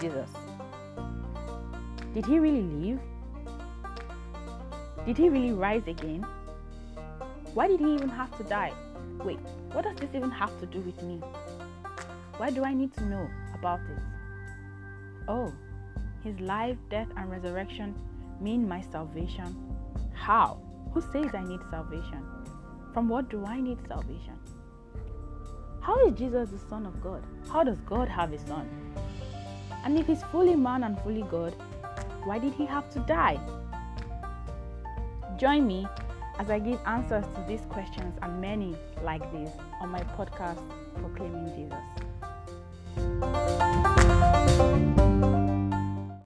Jesus? Did he really live? Did he really rise again? Why did he even have to die? Wait, what does this even have to do with me? Why do I need to know about this? Oh, his life, death, and resurrection mean my salvation. How? Who says I need salvation? From what do I need salvation? How is Jesus the Son of God? How does God have a son? And if he's fully man and fully God, why did he have to die? Join me as I give answers to these questions and many like these on my podcast, Proclaiming Jesus.